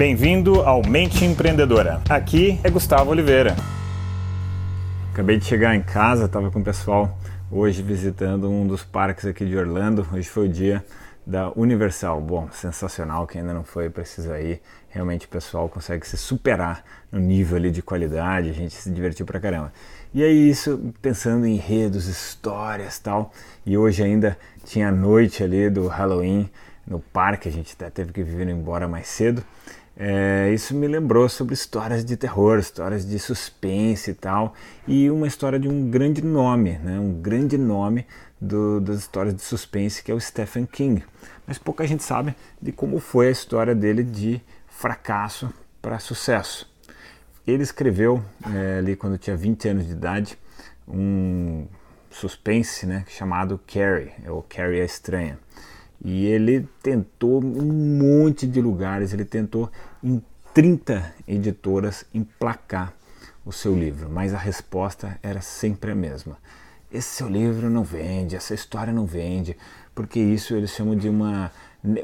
Bem-vindo ao Mente Empreendedora. Aqui é Gustavo Oliveira. Acabei de chegar em casa, estava com o pessoal hoje visitando um dos parques aqui de Orlando. Hoje foi o dia da Universal. Bom, sensacional, quem ainda não foi precisa ir. Realmente o pessoal consegue se superar no nível ali de qualidade, a gente se divertiu pra caramba. E aí isso, pensando em enredos, histórias tal, e hoje ainda tinha a noite ali do Halloween no parque, a gente até teve que vir embora mais cedo é, isso me lembrou sobre histórias de terror, histórias de suspense e tal, e uma história de um grande nome, né, um grande nome do, das histórias de suspense que é o Stephen King. Mas pouca gente sabe de como foi a história dele de fracasso para sucesso. Ele escreveu é, ali quando tinha 20 anos de idade um suspense né, chamado Carrie, ou Carrie a Estranha. E ele tentou um monte de lugares, ele tentou em 30 editoras emplacar o seu livro, mas a resposta era sempre a mesma. Esse seu livro não vende, essa história não vende, porque isso eles chamam de uma,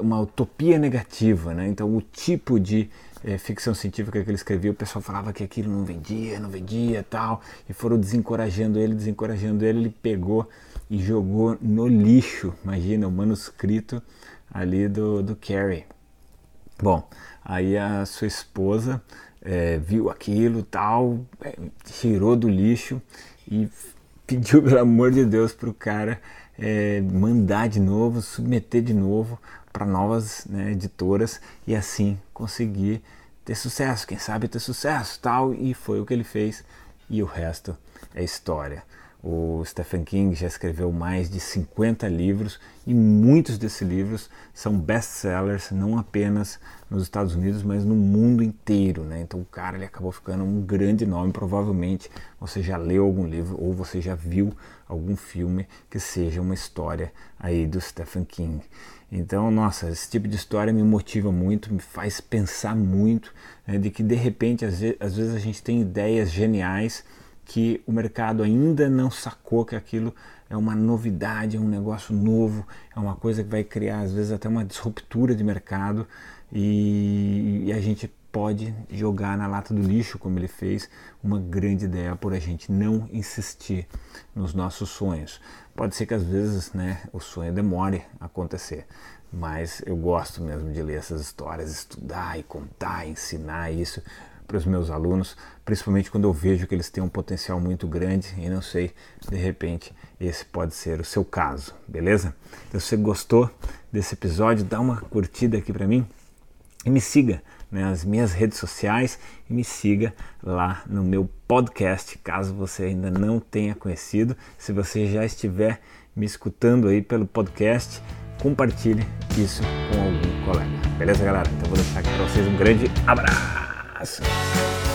uma utopia negativa. Né? Então, o tipo de é, ficção científica que ele escrevia, o pessoal falava que aquilo não vendia, não vendia tal, e foram desencorajando ele, desencorajando ele, ele pegou e jogou no lixo, imagina, o manuscrito ali do, do Carrie. Bom, aí a sua esposa é, viu aquilo tal, é, tirou do lixo e pediu pelo amor de Deus para o cara é, mandar de novo, submeter de novo para novas né, editoras e assim conseguir ter sucesso, quem sabe ter sucesso tal e foi o que ele fez e o resto é história. O Stephen King já escreveu mais de 50 livros e muitos desses livros são best-sellers não apenas nos Estados Unidos, mas no mundo inteiro. Né? Então o cara ele acabou ficando um grande nome. Provavelmente você já leu algum livro ou você já viu algum filme que seja uma história aí do Stephen King. Então, nossa, esse tipo de história me motiva muito, me faz pensar muito né, de que de repente às vezes, às vezes a gente tem ideias geniais que o mercado ainda não sacou que aquilo é uma novidade, é um negócio novo, é uma coisa que vai criar às vezes até uma disruptura de mercado e, e a gente pode jogar na lata do lixo, como ele fez, uma grande ideia por a gente não insistir nos nossos sonhos. Pode ser que às vezes né, o sonho demore a acontecer, mas eu gosto mesmo de ler essas histórias, estudar e contar, ensinar isso para os meus alunos, principalmente quando eu vejo que eles têm um potencial muito grande e não sei, de repente, esse pode ser o seu caso, beleza? Então, se você gostou desse episódio, dá uma curtida aqui para mim e me siga né, nas minhas redes sociais e me siga lá no meu podcast, caso você ainda não tenha conhecido. Se você já estiver me escutando aí pelo podcast, compartilhe isso com algum colega. Beleza, galera? Então vou deixar aqui para vocês um grande abraço. ass.